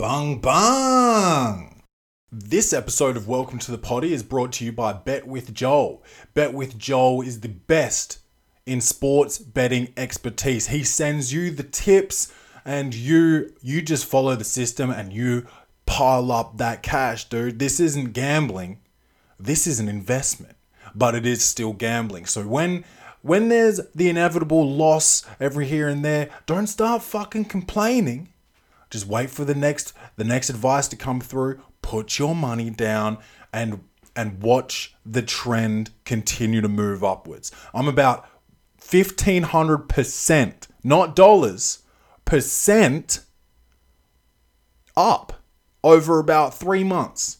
Bung bung! This episode of Welcome to the Potty is brought to you by Bet with Joel. Bet with Joel is the best in sports betting expertise. He sends you the tips and you you just follow the system and you pile up that cash, dude. This isn't gambling. This is an investment, but it is still gambling. So when when there's the inevitable loss every here and there, don't start fucking complaining. Just wait for the next the next advice to come through. Put your money down and and watch the trend continue to move upwards. I'm about 1500%, not dollars, percent up over about 3 months.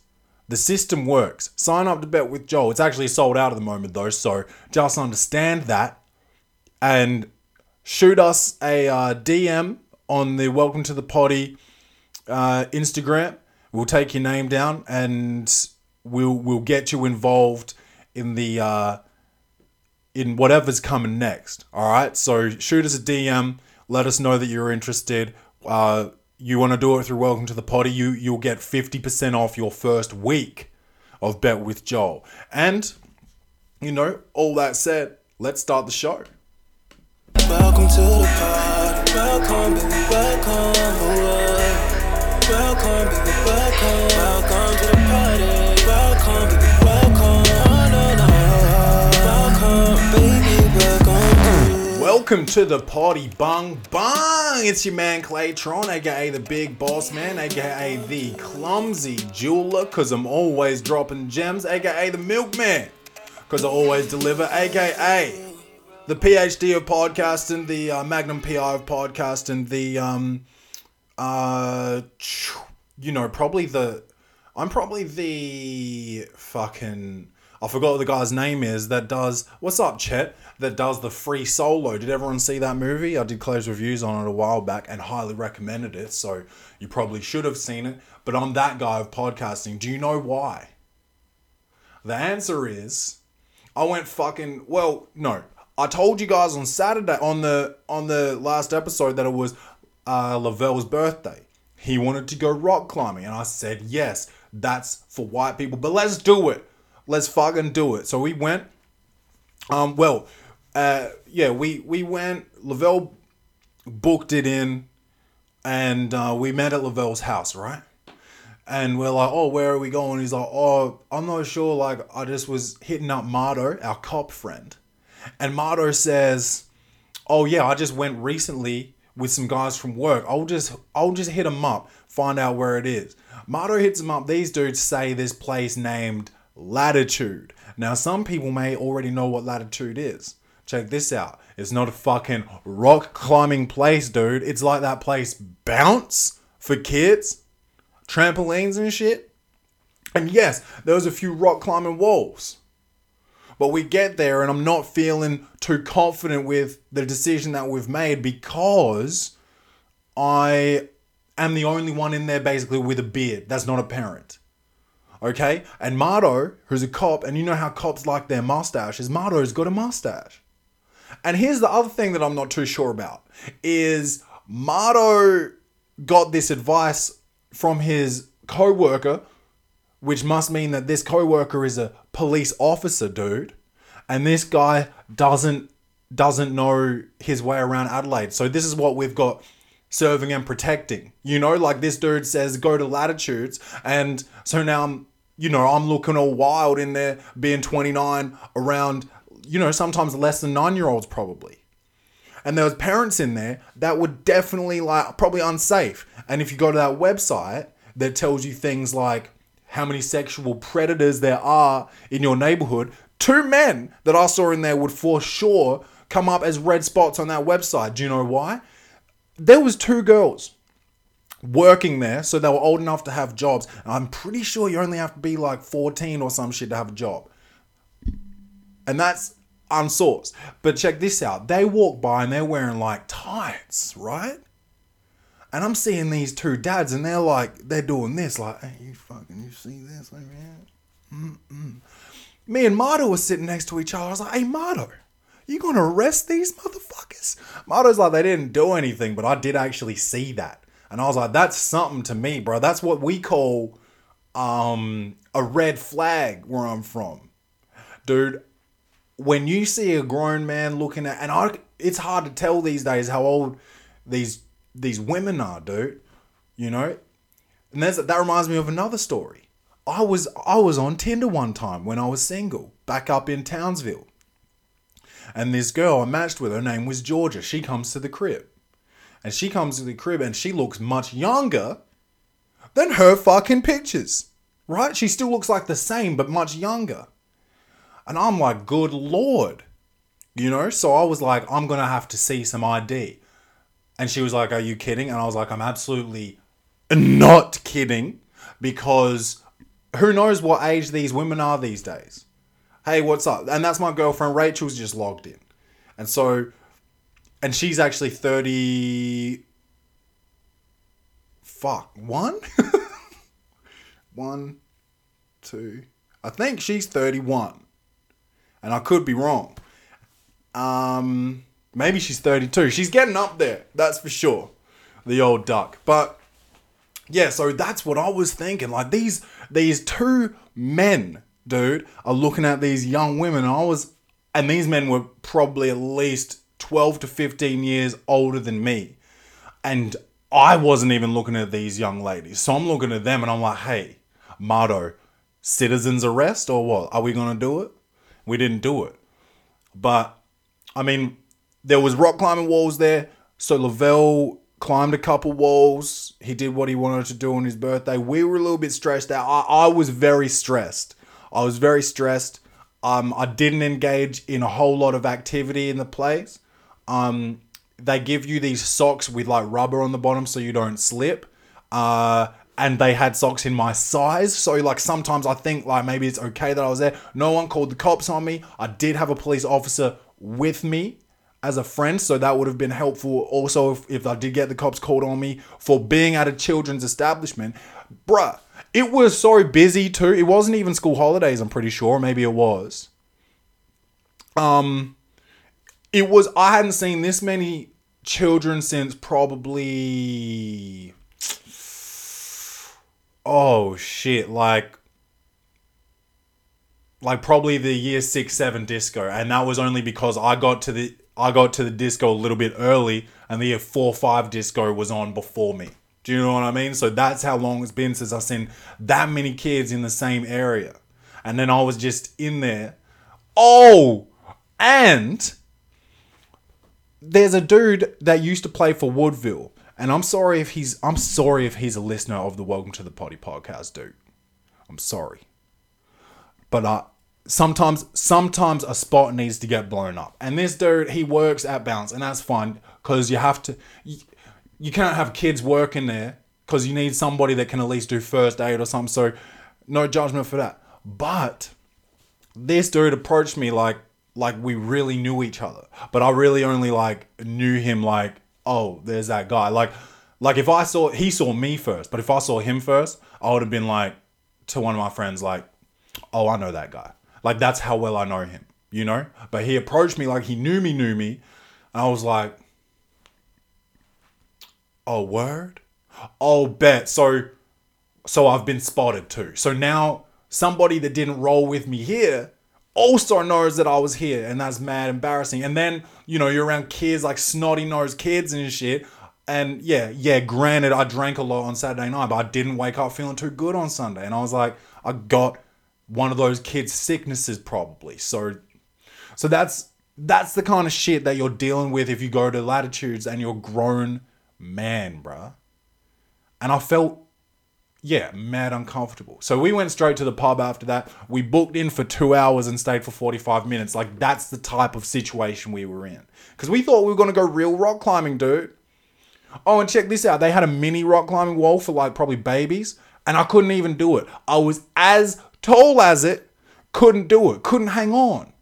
The system works. Sign up to Bet with Joel. It's actually sold out at the moment though, so just understand that and shoot us a uh, DM on the Welcome to the Potty uh, Instagram. We'll take your name down and we'll we'll get you involved in the uh, in whatever's coming next. All right. So shoot us a DM. Let us know that you're interested. Uh, you want to do it through Welcome to the Potty. You you'll get fifty percent off your first week of Bet with Joel. And you know, all that said, let's start the show. Welcome to the party. Welcome, baby, welcome. Welcome, baby, welcome. Welcome to the party. Welcome, baby, welcome. No, no, Welcome, baby, welcome. to- Welcome to the party, bung bung. It's your man Claytron, aka the Big Boss Man, aka the Clumsy Jeweler, cause I'm always dropping gems, aka the Milkman, cause I always deliver, aka the PhD of podcasting, the uh, Magnum PI of podcasting, the um, uh, you know, probably the, I'm probably the fucking, I forgot what the guy's name is that does, what's up, Chet? That does the free solo. Did everyone see that movie? I did close reviews on it a while back and highly recommended it, so you probably should have seen it. But I'm that guy of podcasting. Do you know why? The answer is I went fucking well, no. I told you guys on Saturday on the on the last episode that it was uh Lavelle's birthday. He wanted to go rock climbing and I said, "Yes, that's for white people, but let's do it. Let's fucking do it." So we went um well, uh yeah, we we went Lavelle booked it in and uh, we met at Lavelle's house, right? And we're like, oh, where are we going? He's like, oh, I'm not sure. Like, I just was hitting up Marto, our cop friend. And Marto says, oh, yeah, I just went recently with some guys from work. I'll just, I'll just hit them up, find out where it is. Marto hits them up. These dudes say this place named Latitude. Now, some people may already know what Latitude is. Check this out. It's not a fucking rock climbing place, dude. It's like that place Bounce for kids trampolines and shit. And yes, there was a few rock climbing walls. But we get there and I'm not feeling too confident with the decision that we've made because I am the only one in there basically with a beard. That's not apparent. Okay? And Marto, who's a cop, and you know how cops like their mustaches, Marto's got a mustache. And here's the other thing that I'm not too sure about is Mardo got this advice from his co-worker, which must mean that this co-worker is a police officer, dude. And this guy doesn't doesn't know his way around Adelaide. So this is what we've got serving and protecting. You know, like this dude says go to latitudes and so now I'm you know, I'm looking all wild in there being 29 around you know, sometimes less than 9-year-olds probably and there was parents in there that were definitely like probably unsafe. And if you go to that website that tells you things like how many sexual predators there are in your neighborhood, two men that I saw in there would for sure come up as red spots on that website. Do you know why? There was two girls working there, so they were old enough to have jobs. I'm pretty sure you only have to be like 14 or some shit to have a job. And that's unsourced. But check this out. They walk by and they're wearing like tights, right? And I'm seeing these two dads and they're like, they're doing this, like, hey, you fucking, you see this? Yeah. Mm-mm. Me and Marto were sitting next to each other. I was like, hey, Marto, you gonna arrest these motherfuckers? Marto's like, they didn't do anything, but I did actually see that. And I was like, that's something to me, bro. That's what we call um, a red flag where I'm from. Dude, when you see a grown man looking at and I it's hard to tell these days how old these these women are, dude. You know? And that's, that reminds me of another story. I was I was on Tinder one time when I was single, back up in Townsville. And this girl I matched with, her name was Georgia. She comes to the crib. And she comes to the crib and she looks much younger than her fucking pictures. Right? She still looks like the same, but much younger. And I'm like, good lord. You know? So I was like, I'm gonna have to see some ID. And she was like, Are you kidding? And I was like, I'm absolutely not kidding. Because who knows what age these women are these days? Hey, what's up? And that's my girlfriend Rachel's just logged in. And so and she's actually 30 fuck one one two i think she's 31 and i could be wrong um maybe she's 32 she's getting up there that's for sure the old duck but yeah so that's what i was thinking like these these two men dude are looking at these young women i was and these men were probably at least 12 to 15 years older than me. And I wasn't even looking at these young ladies. So I'm looking at them and I'm like, hey, Marto, citizen's arrest or what? Are we going to do it? We didn't do it. But, I mean, there was rock climbing walls there. So Lavelle climbed a couple walls. He did what he wanted to do on his birthday. We were a little bit stressed out. I, I was very stressed. I was very stressed. Um, I didn't engage in a whole lot of activity in the place. Um, they give you these socks with like rubber on the bottom so you don't slip. Uh, and they had socks in my size. So like sometimes I think like maybe it's okay that I was there. No one called the cops on me. I did have a police officer with me as a friend, so that would have been helpful. Also, if, if I did get the cops called on me for being at a children's establishment, bruh, it was so busy too. It wasn't even school holidays. I'm pretty sure. Maybe it was. Um, it was I hadn't seen this many children since probably oh shit like like probably the year 6 7 disco and that was only because I got to the I got to the disco a little bit early and the 4 5 disco was on before me. Do you know what I mean? So that's how long it's been since I've seen that many kids in the same area. And then I was just in there. Oh and there's a dude that used to play for Woodville, and I'm sorry if he's I'm sorry if he's a listener of the Welcome to the Potty podcast, dude. I'm sorry, but uh, sometimes sometimes a spot needs to get blown up, and this dude he works at Bounce, and that's fine because you have to. You, you can't have kids working there because you need somebody that can at least do first aid or something. So, no judgment for that. But this dude approached me like like we really knew each other. But I really only like knew him like, oh, there's that guy. Like like if I saw he saw me first, but if I saw him first, I would have been like to one of my friends like, "Oh, I know that guy." Like that's how well I know him, you know? But he approached me like he knew me, knew me. And I was like, "Oh, word? Oh, bet." So so I've been spotted too. So now somebody that didn't roll with me here also knows that I was here, and that's mad embarrassing. And then, you know, you're around kids like snotty nosed kids and shit. And yeah, yeah, granted, I drank a lot on Saturday night, but I didn't wake up feeling too good on Sunday. And I was like, I got one of those kids' sicknesses probably. So so that's that's the kind of shit that you're dealing with if you go to latitudes and you're grown man, bruh. And I felt yeah, mad uncomfortable. So we went straight to the pub after that. We booked in for two hours and stayed for 45 minutes. Like, that's the type of situation we were in. Because we thought we were going to go real rock climbing, dude. Oh, and check this out. They had a mini rock climbing wall for like probably babies, and I couldn't even do it. I was as tall as it, couldn't do it, couldn't hang on.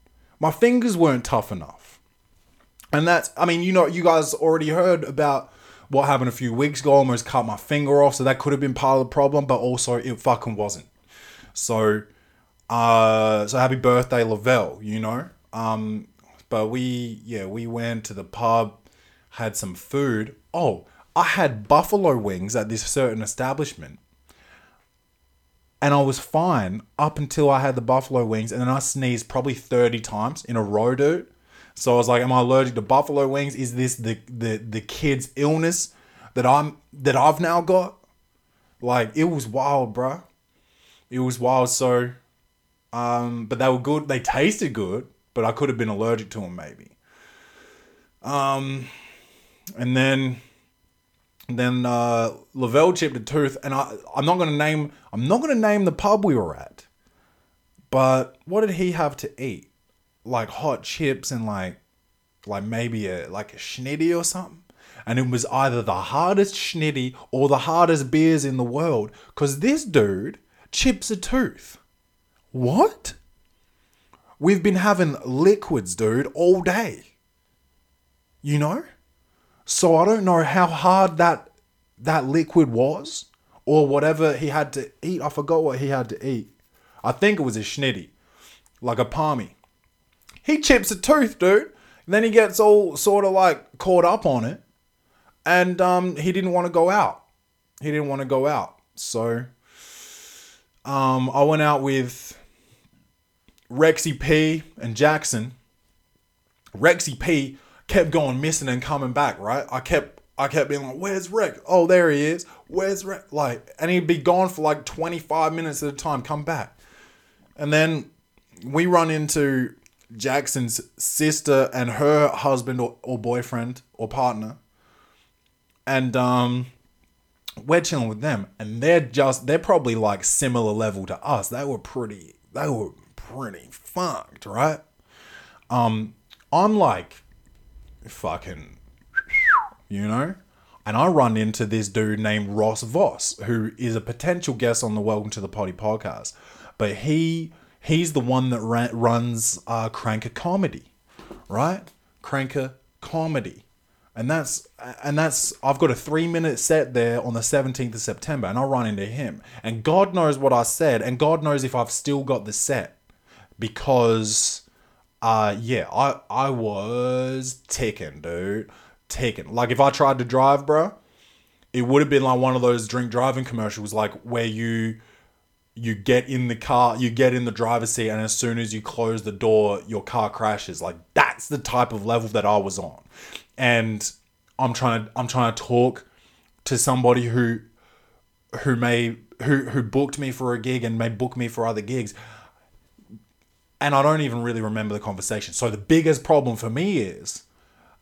My fingers weren't tough enough. And that's, I mean, you know, you guys already heard about what happened a few weeks ago. almost cut my finger off, so that could have been part of the problem, but also it fucking wasn't. So, uh, so happy birthday, Lavelle. You know, um, but we yeah we went to the pub, had some food. Oh, I had buffalo wings at this certain establishment. And I was fine up until I had the buffalo wings, and then I sneezed probably 30 times in a row, dude. So I was like, Am I allergic to buffalo wings? Is this the the, the kid's illness that I'm that I've now got? Like it was wild, bruh. It was wild. So um, but they were good. They tasted good, but I could have been allergic to them maybe. Um, and then then uh, Lavelle chipped a tooth, and I I'm not gonna name I'm not gonna name the pub we were at. But what did he have to eat? Like hot chips and like like maybe a like a schnitty or something. And it was either the hardest schnitty or the hardest beers in the world. Cause this dude chips a tooth. What? We've been having liquids, dude, all day. You know? So I don't know how hard that that liquid was or whatever he had to eat. I forgot what he had to eat. I think it was a schnitty, like a palmy. He chips a tooth, dude. Then he gets all sort of like caught up on it, and um, he didn't want to go out. He didn't want to go out, so um, I went out with Rexy P and Jackson. Rexy P kept going missing and coming back, right? I kept I kept being like, "Where's Rick? Oh, there he is. Where's Rick?" Like, and he'd be gone for like 25 minutes at a time, come back. And then we run into Jackson's sister and her husband or, or boyfriend or partner. And um we're chilling with them and they're just they're probably like similar level to us. They were pretty they were pretty fucked, right? Um I'm like fucking, you know? And I run into this dude named Ross Voss, who is a potential guest on the Welcome to the Potty podcast. But he he's the one that runs uh, Cranker Comedy, right? Cranker Comedy. And that's and that's I've got a three minute set there on the 17th of September, and I run into him. And God knows what I said, and God knows if I've still got the set. Because uh yeah, I I was ticking, dude. Ticking. Like if I tried to drive, bro, it would have been like one of those drink driving commercials like where you you get in the car, you get in the driver's seat and as soon as you close the door, your car crashes. Like that's the type of level that I was on. And I'm trying to I'm trying to talk to somebody who who may who who booked me for a gig and may book me for other gigs and I don't even really remember the conversation. So the biggest problem for me is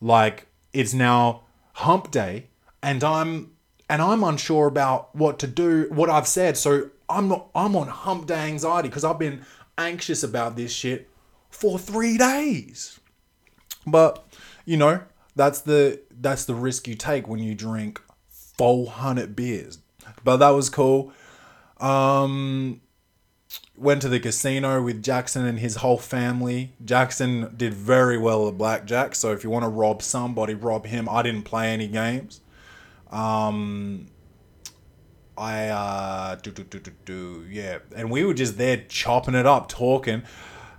like it's now hump day and I'm and I'm unsure about what to do, what I've said. So I'm not I'm on hump day anxiety because I've been anxious about this shit for 3 days. But, you know, that's the that's the risk you take when you drink 400 beers. But that was cool. Um went to the casino with Jackson and his whole family. Jackson did very well at blackjack, so if you want to rob somebody, rob him. I didn't play any games. Um, I uh, do do do do do yeah, and we were just there chopping it up, talking.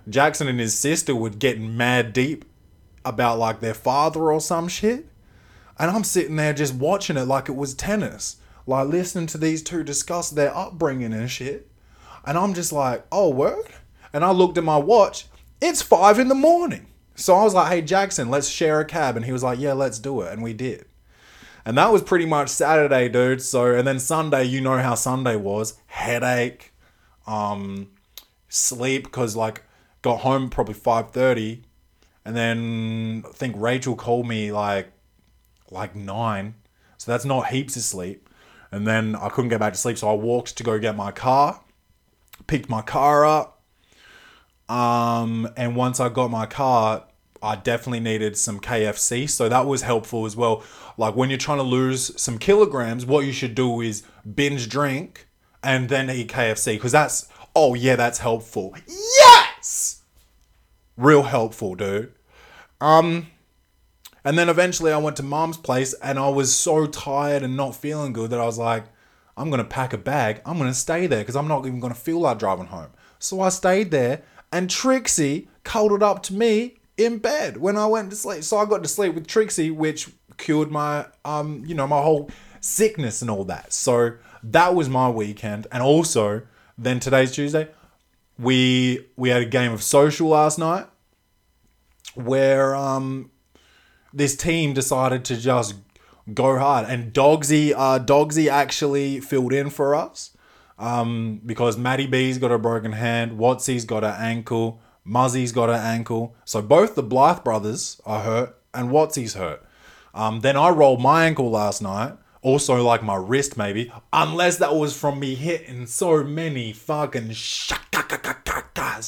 Jackson and his sister would get mad deep about like their father or some shit, and I'm sitting there just watching it like it was tennis, like listening to these two discuss their upbringing and shit. And I'm just like, oh, word? And I looked at my watch. It's five in the morning. So I was like, hey, Jackson, let's share a cab. And he was like, yeah, let's do it. And we did. And that was pretty much Saturday, dude. So, and then Sunday, you know how Sunday was headache, um, sleep, because like got home probably 5.30. And then I think Rachel called me like, like nine. So that's not heaps of sleep. And then I couldn't get back to sleep. So I walked to go get my car picked my car up. Um, and once I got my car, I definitely needed some KFC. So that was helpful as well. Like when you're trying to lose some kilograms, what you should do is binge drink and then eat KFC. Because that's, oh yeah, that's helpful. Yes! Real helpful, dude. Um, and then eventually I went to mom's place and I was so tired and not feeling good that I was like, I'm going to pack a bag. I'm going to stay there because I'm not even going to feel like driving home. So I stayed there and Trixie cuddled up to me in bed when I went to sleep. So I got to sleep with Trixie, which cured my um you know my whole sickness and all that. So that was my weekend, and also then today's Tuesday. We we had a game of social last night where um this team decided to just go hard and Dogsy uh Dogsy actually filled in for us um because Matty B's got a broken hand, Watsy's got an ankle, Muzzy's got an ankle. So both the Blythe brothers are hurt and Watsy's hurt. Um then I rolled my ankle last night. Also like my wrist maybe, unless that was from me hitting so many fucking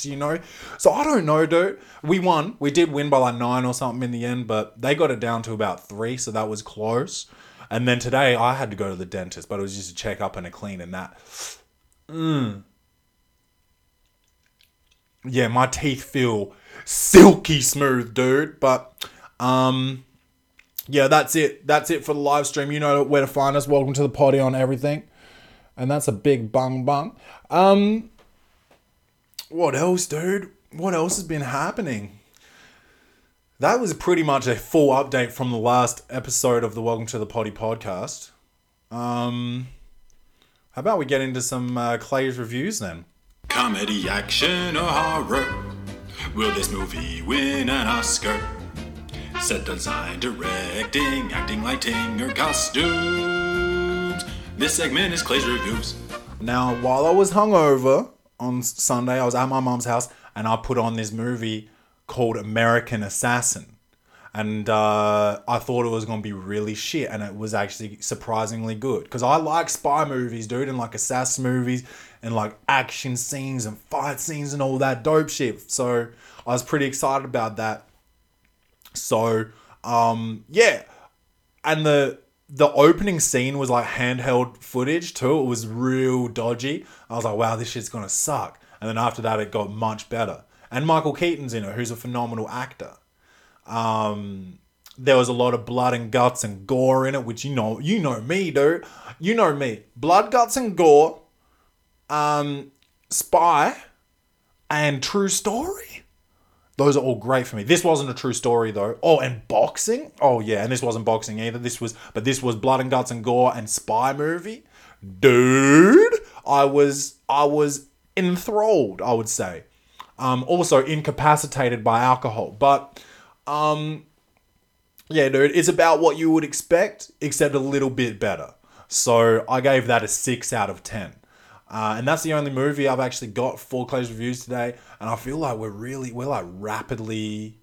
you know? So I don't know, dude. We won. We did win by like nine or something in the end, but they got it down to about three, so that was close. And then today I had to go to the dentist, but it was just a checkup and a clean and that. Mm. Yeah, my teeth feel silky smooth, dude. But um yeah, that's it. That's it for the live stream. You know where to find us. Welcome to the potty on everything. And that's a big bung bung. Um what else, dude? What else has been happening? That was pretty much a full update from the last episode of the Welcome to the Potty podcast. Um how about we get into some uh, Clay's reviews then? Comedy, action, or horror? Will this movie win an Oscar? Set design, directing, acting, lighting, or costumes? This segment is Clay's Reviews. Now, while I was hungover on Sunday, I was at my mom's house and I put on this movie called American Assassin. And uh, I thought it was going to be really shit, and it was actually surprisingly good. Because I like spy movies, dude, and like assassin movies, and like action scenes and fight scenes and all that dope shit. So I was pretty excited about that. So, um, yeah. And the the opening scene was like handheld footage too. It was real dodgy. I was like, wow, this shit's gonna suck. And then after that, it got much better. And Michael Keaton's in it, who's a phenomenal actor. Um, there was a lot of blood and guts and gore in it, which you know, you know me, dude. You know me. Blood, guts, and gore. Um, spy, and true story. Those are all great for me. This wasn't a true story though. Oh, and boxing. Oh yeah, and this wasn't boxing either. This was, but this was blood and guts and gore and spy movie. Dude, I was I was enthralled. I would say. Um, also incapacitated by alcohol, but um, yeah, dude, it's about what you would expect, except a little bit better. So I gave that a six out of ten. Uh, and that's the only movie I've actually got for Clay's reviews today. And I feel like we're really, we're like rapidly,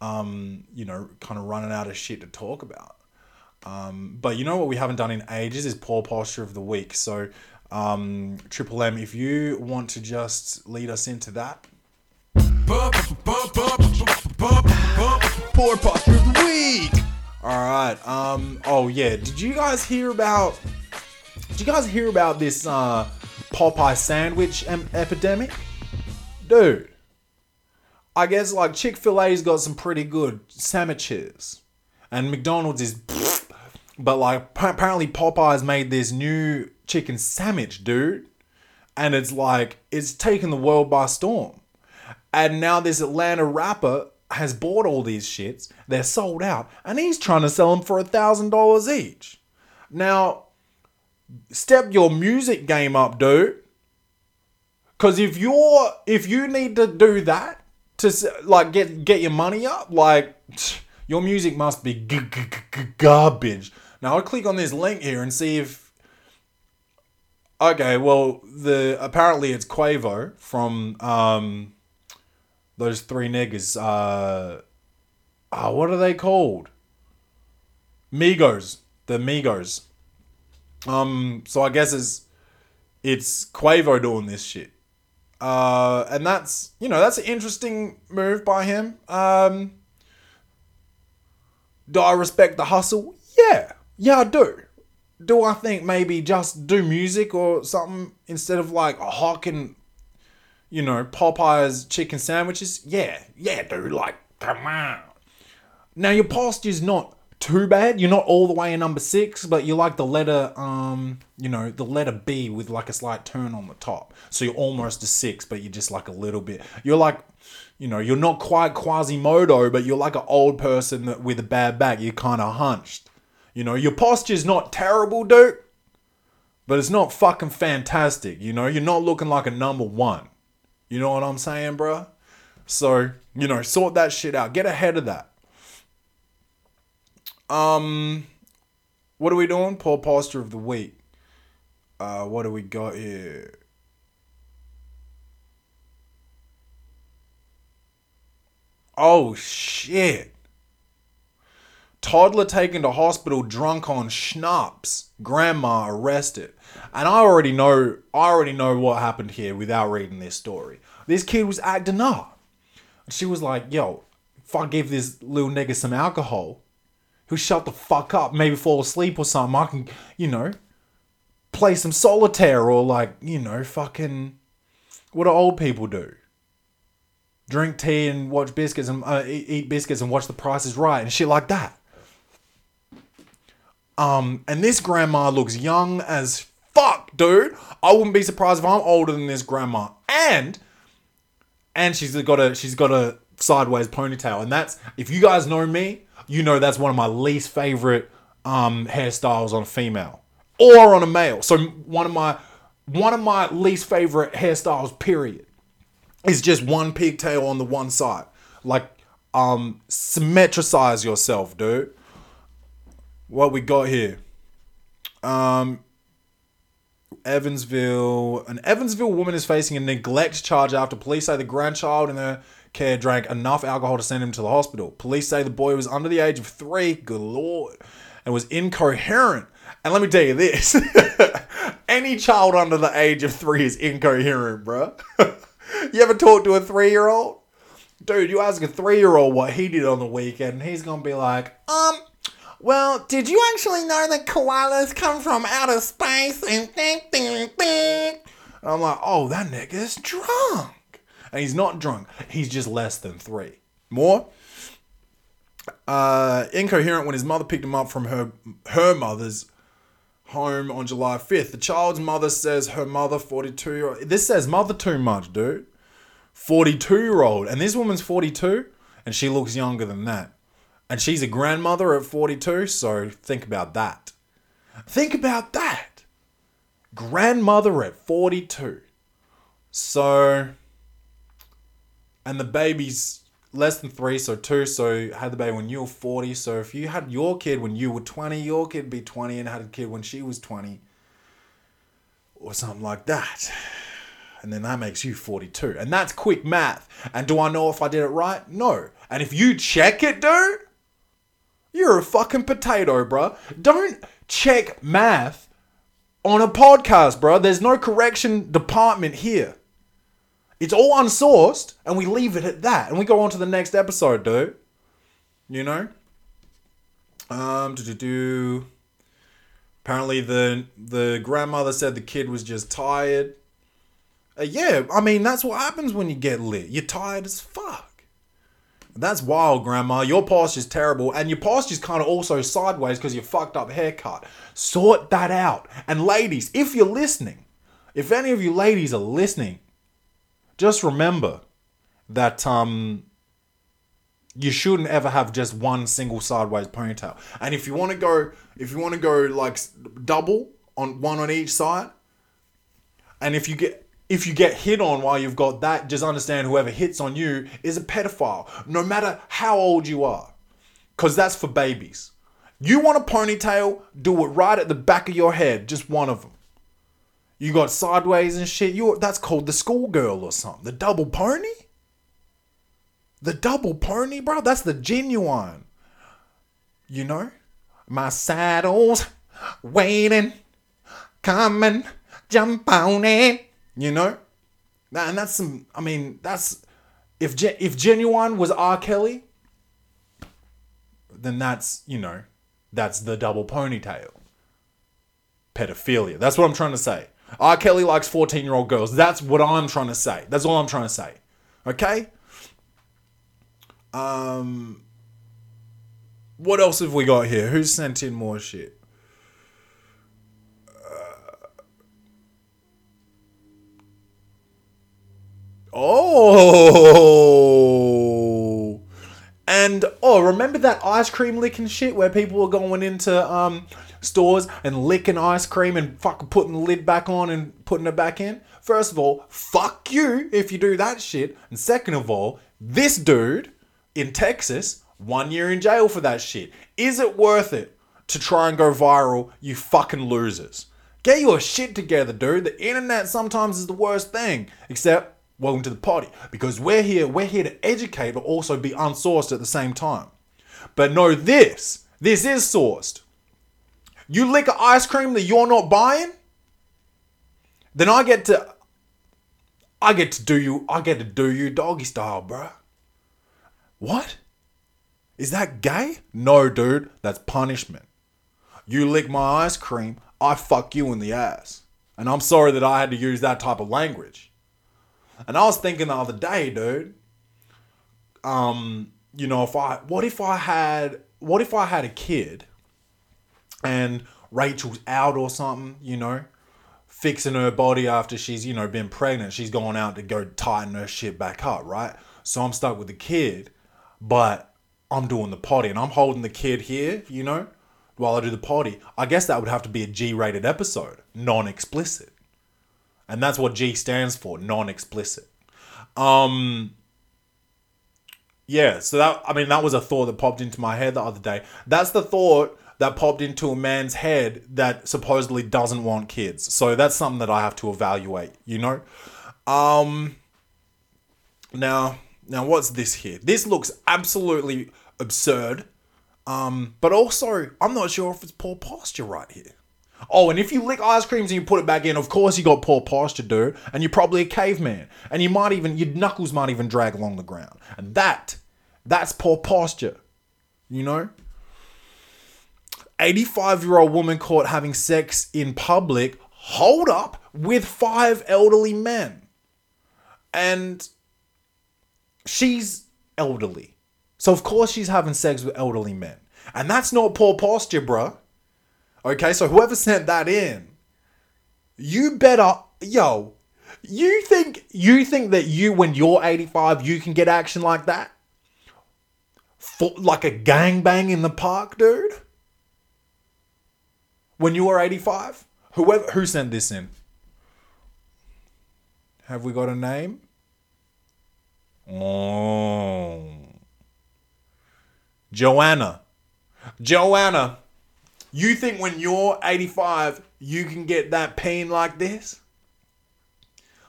um, you know, kind of running out of shit to talk about. Um, but you know what we haven't done in ages is poor posture of the week. So, um, Triple M, if you want to just lead us into that. Poor posture of the week. All right. Um. Oh yeah. Did you guys hear about? Did you guys hear about this uh, Popeye sandwich em- epidemic? Dude. I guess like Chick Fil A's got some pretty good sandwiches, and McDonald's is. But like pa- apparently Popeyes made this new chicken sandwich, dude, and it's like it's taken the world by storm. And now this Atlanta rapper has bought all these shits. They're sold out, and he's trying to sell them for a thousand dollars each. Now, step your music game up, dude. Cause if you're if you need to do that to like get get your money up, like your music must be g- g- g- garbage. Now I'll click on this link here and see if. Okay, well the apparently it's Quavo from um those three niggas. Uh, ah, what are they called? Migos. The Migos. Um, so I guess it's it's Quavo doing this shit. Uh, and that's you know that's an interesting move by him. Um, do I respect the hustle? Yeah, yeah, I do. Do I think maybe just do music or something instead of like hawking, you know, Popeye's chicken sandwiches? Yeah, yeah, dude. Like, come on. Now your posture's not too bad. You're not all the way in number six, but you're like the letter, um, you know, the letter B with like a slight turn on the top. So you're almost a six, but you're just like a little bit. You're like, you know, you're not quite Quasimodo, but you're like an old person that with a bad back. You're kind of hunched. You know, your posture's not terrible, dude, but it's not fucking fantastic. You know, you're not looking like a number one. You know what I'm saying, bro? So, you know, sort that shit out. Get ahead of that. Um, what are we doing? Poor posture of the week. Uh, what do we got here? Oh shit. Toddler taken to hospital drunk on schnapps. Grandma arrested. And I already know I already know what happened here without reading this story. This kid was acting up. She was like, yo, if I give this little nigga some alcohol, he'll shut the fuck up, maybe fall asleep or something. I can, you know, play some solitaire or like, you know, fucking what do old people do? Drink tea and watch biscuits and uh, eat eat biscuits and watch The Price is Right and shit like that. Um, and this grandma looks young as fuck, dude. I wouldn't be surprised if I'm older than this grandma. And and she's got a she's got a sideways ponytail, and that's if you guys know me, you know that's one of my least favorite um hairstyles on a female or on a male. So one of my one of my least favorite hairstyles, period, is just one pigtail on the one side. Like um symmetricize yourself, dude. What we got here? Um Evansville. An Evansville woman is facing a neglect charge after police say the grandchild in her care drank enough alcohol to send him to the hospital. Police say the boy was under the age of three, good lord, and was incoherent. And let me tell you this any child under the age of three is incoherent, bruh. you ever talk to a three year old? Dude, you ask a three year old what he did on the weekend, he's gonna be like, um, well, did you actually know that koalas come from outer space and? And I'm like, oh, that nigga's drunk. And he's not drunk. He's just less than three. More? Uh, incoherent when his mother picked him up from her her mother's home on July 5th. The child's mother says her mother, 42 year old. This says mother too much, dude. 42 year old. And this woman's 42 and she looks younger than that. And she's a grandmother at 42, so think about that. Think about that. Grandmother at 42. So, and the baby's less than three, so two, so had the baby when you were 40. So if you had your kid when you were 20, your kid be 20 and had a kid when she was 20, or something like that. And then that makes you 42. And that's quick math. And do I know if I did it right? No. And if you check it, dude, you're a fucking potato, bruh. Don't check math on a podcast, bruh. There's no correction department here. It's all unsourced, and we leave it at that. And we go on to the next episode, dude. You know? Um, do do do. Apparently, the the grandmother said the kid was just tired. Uh, yeah, I mean that's what happens when you get lit. You're tired as fuck. That's wild, Grandma. Your posture's terrible, and your posture's kind of also sideways because you fucked up haircut. Sort that out. And ladies, if you're listening, if any of you ladies are listening, just remember that um you shouldn't ever have just one single sideways ponytail. And if you want to go, if you want to go like double on one on each side, and if you get if you get hit on while you've got that, just understand whoever hits on you is a pedophile, no matter how old you are. Because that's for babies. You want a ponytail, do it right at the back of your head, just one of them. You got sideways and shit, you that's called the schoolgirl or something. The double pony? The double pony, bro? That's the Ginuwine. You know? My saddle's waiting, coming, jump on it. You know? And that's some, I mean, that's, if, if Ginuwine was R. Kelly, then that's, you know, that's the double ponytail. Pedophilia. That's what I'm trying to say. R. Kelly likes 14 year old girls. That's what I'm trying to say. That's all I'm trying to say. Okay? Um, what else have we got here? Who's sent in more shit? Uh, oh. And oh, remember that ice cream licking shit where people were going into um stores and licking ice cream and fucking putting the lid back on and putting it back in? First of all, fuck you if you do that shit. And second of all, this dude in Texas, one year in jail for that shit. Is it worth it to try and go viral, you fucking losers? Get your shit together, dude. The internet sometimes is the worst thing. Except, welcome to the party. Because we're here, we're here to educate, but also be unsourced at the same time. But know this, this is sourced. You lick ice cream that you're not buying, then I get to I get to do you I get to do you doggy style, bruh. What? Is that gay? No, dude, that's punishment. You lick my ice cream, I fuck you in the ass. And I'm sorry that I had to use that type of language. And I was thinking the other day, dude, um, you know, if I what if I had what if I had a kid and Rachel's out or something, you know, fixing her body after she's, you know, been pregnant. She's going out to go tighten her shit back up, right? So I'm stuck with the kid, but I'm doing the potty and I'm holding the kid here, you know, while I do the potty. I guess that would have to be a G rated episode, non explicit. And that's what G stands for, non explicit. Um, yeah, so that, I mean, that was a thought that popped into my head the other day. That's the thought that popped into a man's head that supposedly doesn't want kids. So that's something that I have to evaluate, you know? Um now now what's this here? This looks absolutely absurd. Um but also I'm not sure if it's poor posture right here. Oh, and if you lick ice creams and you put it back in, of course you got poor posture, dude. And you're probably a caveman. And you might even your knuckles might even drag along the ground. And that that's poor posture. You know? 85 year old woman caught having sex in public, hold up, with five elderly men. And she's elderly. So, of course, she's having sex with elderly men. And that's not poor posture, bruh. Okay, so whoever sent that in, you better, yo, you think you think that you when you're 85 you can get action like that? For, like a gangbang in the park, dude? When you are 85? Whoever who sent this in? Have we got a name? Oh. Joanna. Joanna, you think when you're 85 you can get that pain like this?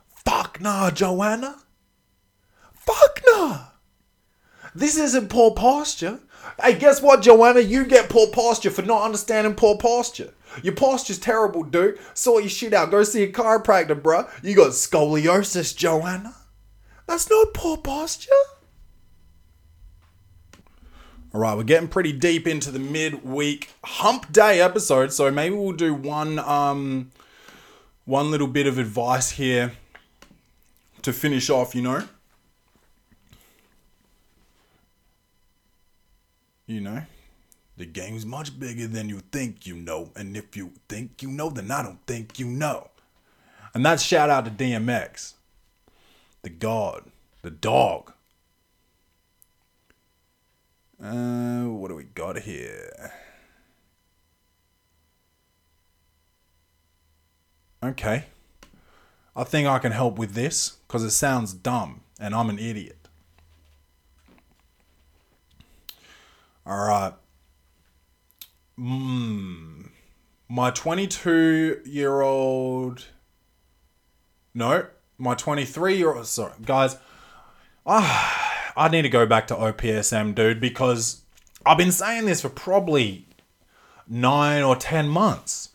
Fuck nah, Joanna. Fuck nah. This isn't poor posture. Hey, guess what, Joanna? You get poor posture for not understanding poor posture. Your posture's terrible, dude. Sort your shit out. Go see a chiropractor, bruh. You got scoliosis, Joanna. That's not poor posture. All right, we're getting pretty deep into the midweek hump day episode, so maybe we'll do one um one little bit of advice here to finish off, you know. You know. The game's much bigger than you think you know. And if you think you know, then I don't think you know. And that's shout out to DMX. The God. The dog. Uh, what do we got here? Okay. I think I can help with this because it sounds dumb and I'm an idiot. All right. Mm, my 22 year old. No, my 23 year old. Sorry, guys. Ah, I need to go back to OPSM, dude, because I've been saying this for probably nine or 10 months.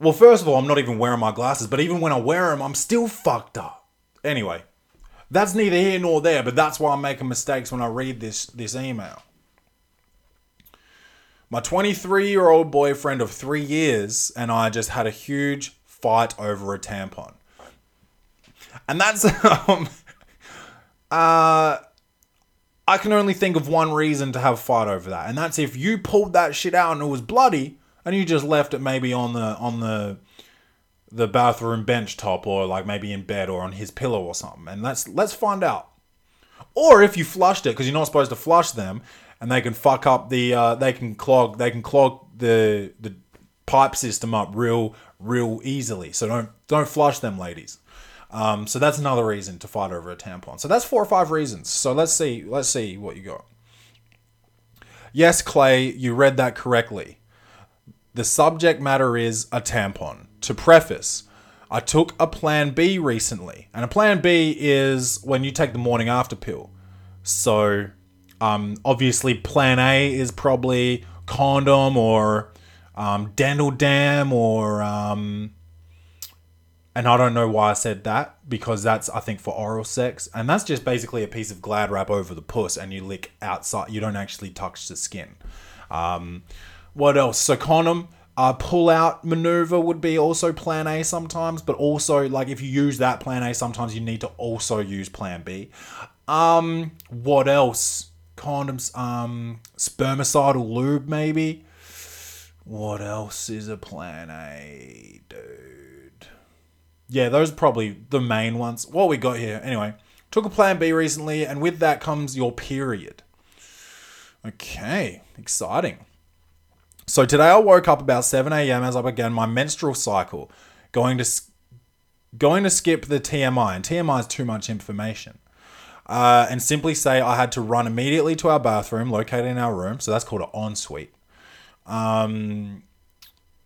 Well, first of all, I'm not even wearing my glasses, but even when I wear them, I'm still fucked up. Anyway, that's neither here nor there, but that's why I'm making mistakes when I read this this email. My 23 year old boyfriend of three years and I just had a huge fight over a tampon. And that's, um, uh, I can only think of one reason to have a fight over that, and that's if you pulled that shit out and it was bloody, and you just left it maybe on the on the the bathroom bench top, or like maybe in bed or on his pillow or something. And let's let's find out. Or if you flushed it, because you're not supposed to flush them, and they can fuck up the uh, they can clog they can clog the the pipe system up real real easily. So don't don't flush them, ladies. Um, so that's another reason to fight over a tampon. So that's four or five reasons. So let's see let's see what you got. Yes, Clay, you read that correctly. The subject matter is a tampon. To preface, I took a Plan B recently, and a Plan B is when you take the morning after pill. So, um, obviously, Plan A is probably condom or um, dental dam or um, and I don't know why I said that because that's I think for oral sex, and that's just basically a piece of glad wrap over the puss, and you lick outside. You don't actually touch the skin. Um, what else? So condom. Uh, pull out maneuver would be also plan A sometimes, but also like if you use that plan A, sometimes you need to also use plan B. Um, what else? Condoms, um, spermicidal lube maybe. What else is a plan A, dude? Yeah, those are probably the main ones. What we got here, anyway. Took a plan B recently, and with that comes your period. Okay, exciting. So today I woke up about 7 a.m. as I began my menstrual cycle, going to going to skip the TMI, and TMI is too much information. Uh, and simply say I had to run immediately to our bathroom located in our room, so that's called an ensuite. Um,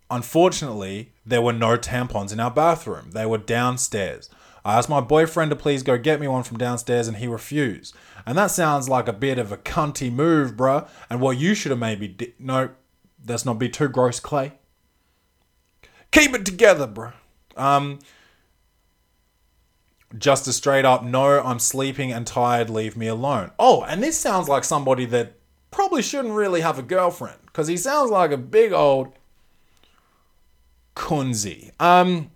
unfortunately, there were no tampons in our bathroom. They were downstairs. I asked my boyfriend to please go get me one from downstairs, and he refused. And that sounds like a bit of a cunty move, bruh. And what you should have maybe di- no, let's not be too gross, Clay. Keep it together, bruh. Um, just a straight up no, I'm sleeping and tired, leave me alone. Oh, and this sounds like somebody that probably shouldn't really have a girlfriend because he sounds like a big old kunzi. Um,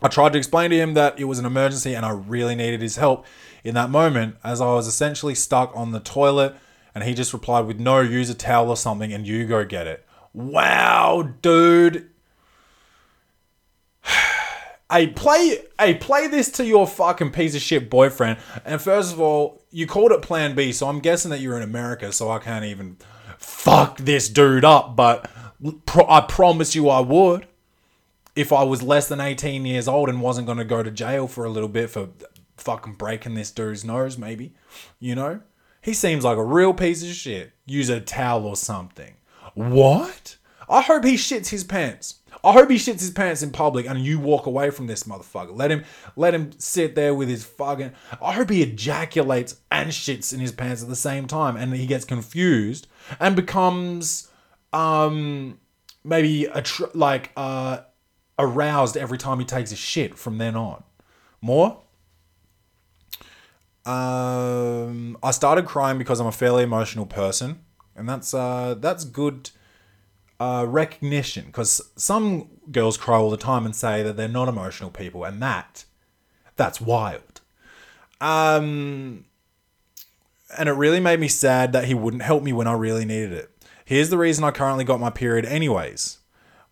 I tried to explain to him that it was an emergency and I really needed his help in that moment as I was essentially stuck on the toilet and he just replied with no, use a towel or something and you go get it. Wow, dude. Hey, play hey, play this to your fucking piece of shit boyfriend. And first of all, you called it plan B, so I'm guessing that you're in America, so I can't even fuck this dude up, but pro- I promise you I would. If I was less than 18 years old and wasn't going to go to jail for a little bit for fucking breaking this dude's nose, maybe. You know? He seems like a real piece of shit. Use a towel or something. What? I hope he shits his pants. I hope he shits his pants in public and you walk away from this motherfucker. Let him let him sit there with his fucking I hope he ejaculates and shits in his pants at the same time and he gets confused and becomes um maybe a tr- like uh aroused every time he takes a shit from then on. More? Um, I started crying because I'm a fairly emotional person, and that's uh, that's good uh, recognition. Because some girls cry all the time and say that they're not emotional people, and that that's wild. Um, and it really made me sad that he wouldn't help me when I really needed it. Here's the reason I currently got my period, anyways.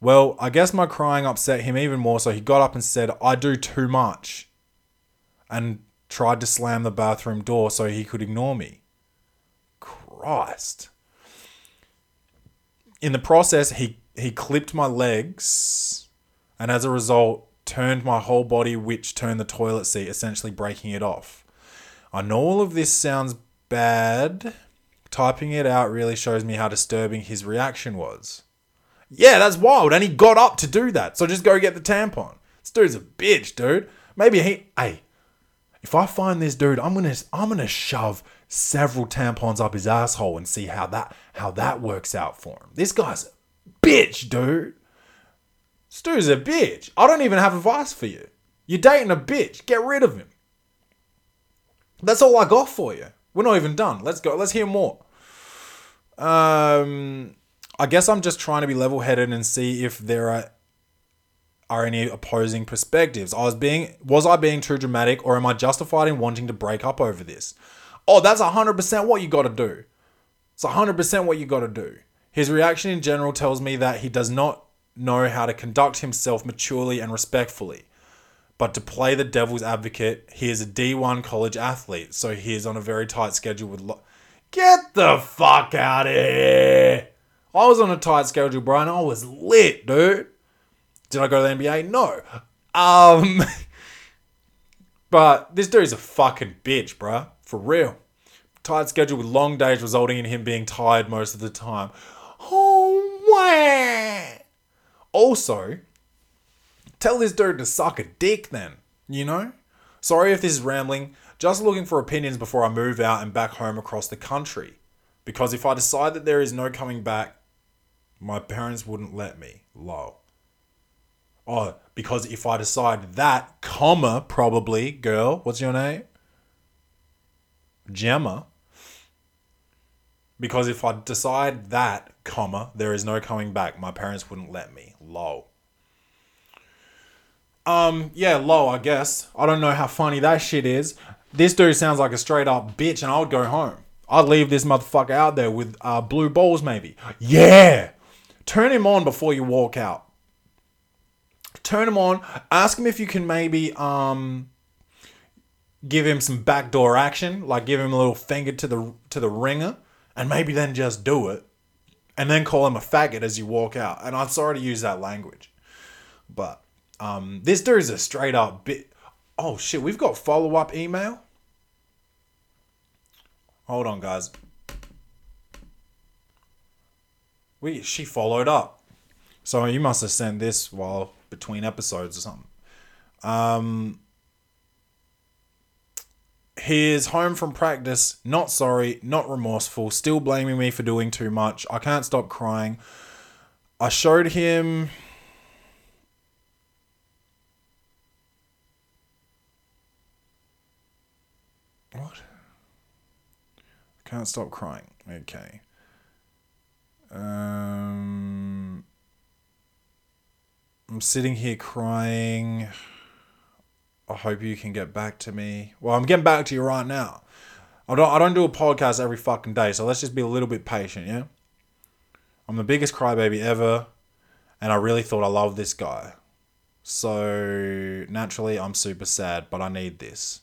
Well, I guess my crying upset him even more, so he got up and said, I do too much. And tried to slam the bathroom door so he could ignore me. Christ. In the process, he, he clipped my legs, and as a result, turned my whole body, which turned the toilet seat, essentially breaking it off. I know all of this sounds bad. Typing it out really shows me how disturbing his reaction was. Yeah, that's wild. And he got up to do that. So just go get the tampon. This dude's a bitch, dude. Maybe he hey, if I find this dude, I'm gonna I'm gonna shove several tampons up his asshole and see how that how that works out for him. This guy's a bitch, dude. Stu's a bitch. I don't even have advice for you. You're dating a bitch. Get rid of him. That's all I got for you. We're not even done. Let's go. Let's hear more. Um, I guess I'm just trying to be level headed and see if there are are any opposing perspectives. I was being was I being too dramatic or am I justified in wanting to break up over this? Oh, that's 100% what you got to do. It's 100% what you got to do. His reaction in general tells me that he does not know how to conduct himself maturely and respectfully. But to play the devil's advocate, he is a D1 college athlete, so he is on a very tight schedule with. Lo- Get the fuck out of here! I was on a tight schedule, Brian. I was lit, dude. Did I go to the NBA? No. Um, but this dude's a fucking bitch, bruh. For real. Tight schedule with long days resulting in him being tired most of the time. Oh, wah. Also, tell this dude to suck a dick then, you know? Sorry if this is rambling, just looking for opinions before I move out and back home across the country. Because if I decide that there is no coming back, my parents wouldn't let me. Lol. Oh, because if I decide that, comma, probably, girl, what's your name? Gemma. Because if I decide that, comma, there is no coming back, my parents wouldn't let me. Lol. Um, yeah, lol, I guess. I don't know how funny that shit is. This dude sounds like a straight up bitch, and I would go home. I'd leave this motherfucker out there with uh, blue balls, maybe. Yeah! Turn him on before you walk out. Turn him on. Ask him if you can maybe um give him some backdoor action, like give him a little finger to the to the ringer, and maybe then just do it, and then call him a faggot as you walk out. And I'm sorry to use that language, but um, this dude's a straight up bit. Oh shit, we've got follow up email. Hold on, guys. We she followed up, so you must have sent this while between episodes or something. Um, he is home from practice, not sorry, not remorseful, still blaming me for doing too much. I can't stop crying. I showed him. What? I can't stop crying. Okay. Um, I'm sitting here crying. I hope you can get back to me. Well, I'm getting back to you right now. I don't I don't do a podcast every fucking day, so let's just be a little bit patient, yeah? I'm the biggest crybaby ever, and I really thought I loved this guy. So naturally I'm super sad, but I need this.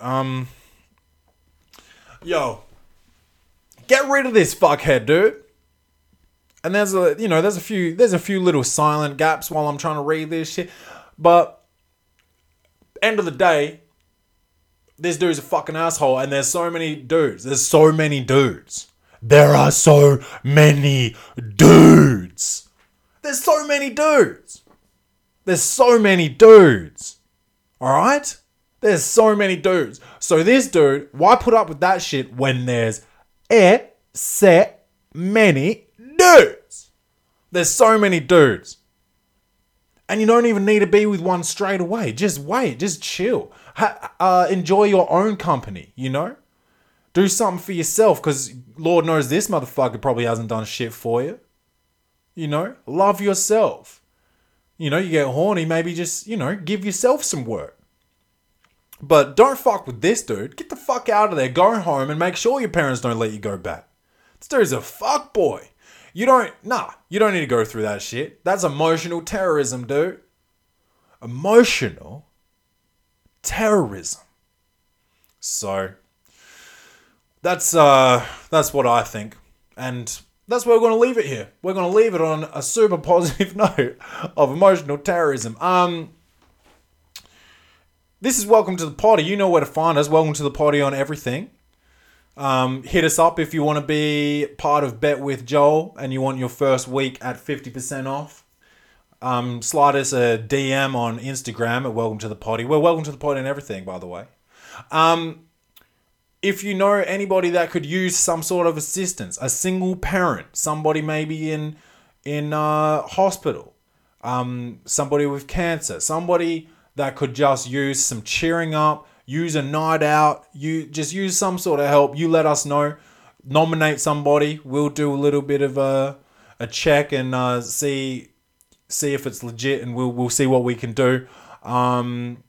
Um Yo. Get rid of this fuckhead, dude and there's a you know there's a few there's a few little silent gaps while I'm trying to read this shit, but end of the day, this dude's a fucking asshole, and there's so many dudes. There's so many dudes. There are so many dudes. There's so many dudes. There's so many dudes. All right? There's so many dudes. So this dude, why put up with that shit when there's a set many dudes. There's so many dudes. And you don't even need to be with one straight away. Just wait, just chill. Ha- uh, enjoy your own company, you know? Do something for yourself because Lord knows this motherfucker probably hasn't done shit for you. You know? Love yourself. You know, you get horny, maybe just, you know, give yourself some work. But don't fuck with this dude. Get the fuck out of there. Go home and make sure your parents don't let you go back. This dude's a fuck boy. You don't, nah, you don't need to go through that shit. That's emotional terrorism, dude. Emotional terrorism. So, that's, uh, that's what I think. And that's where we're to leave it here. We're to leave it on a super positive note of emotional terrorism. Um, this is Welcome to the Potty. You know where to find us. Welcome to the Potty on everything. Um, hit us up if you want to be part of Bet with Joel and you want your first week at 50% off. Um, slide us a DM on Instagram at Welcome to the Potty. We're Welcome to the Potty and everything, by the way. Um, if you know anybody that could use some sort of assistance, a single parent, somebody maybe in in uh, hospital, um, somebody with cancer, somebody that could just use some cheering up, use a night out, you just use some sort of help. You let us know. Nominate somebody. We'll do a little bit of a a check and uh, see see if it's legit, and we'll we'll see what we can do. Um,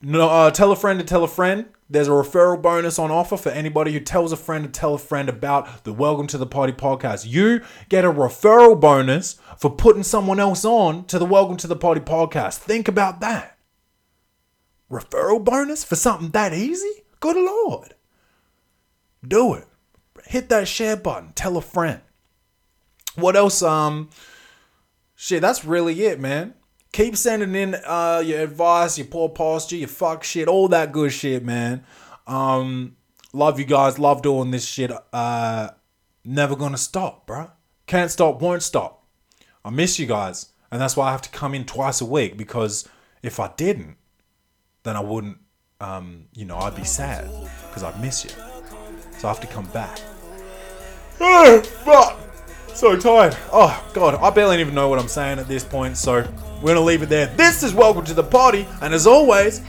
no, uh, tell a friend to tell a friend. There's a referral bonus on offer for anybody who tells a friend to tell a friend about the Welcome to the Party podcast. You get a referral bonus for putting someone else on to the Welcome to the Party podcast. Think about that. Referral bonus for something that easy? Good lord. Do it. Hit that share button. Tell a friend. What else? Um, shit, that's really it, man. Keep sending in uh, your advice, your poor posture, your fuck shit, all that good shit, man. Um, love you guys. Love doing this shit. Uh, never gonna stop, bro. Can't stop, won't stop. I miss you guys, and that's why I have to come in twice a week because if I didn't, then I wouldn't. Um, you know, I'd be sad because I'd miss you. So I have to come back. so tired. Oh god, I barely even know what I'm saying at this point. So we're gonna leave it there. This is welcome to the party, and as always,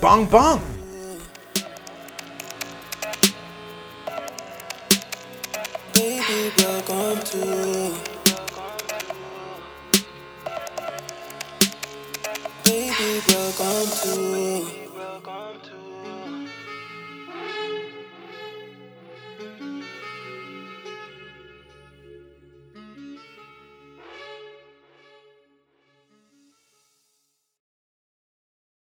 bung bung.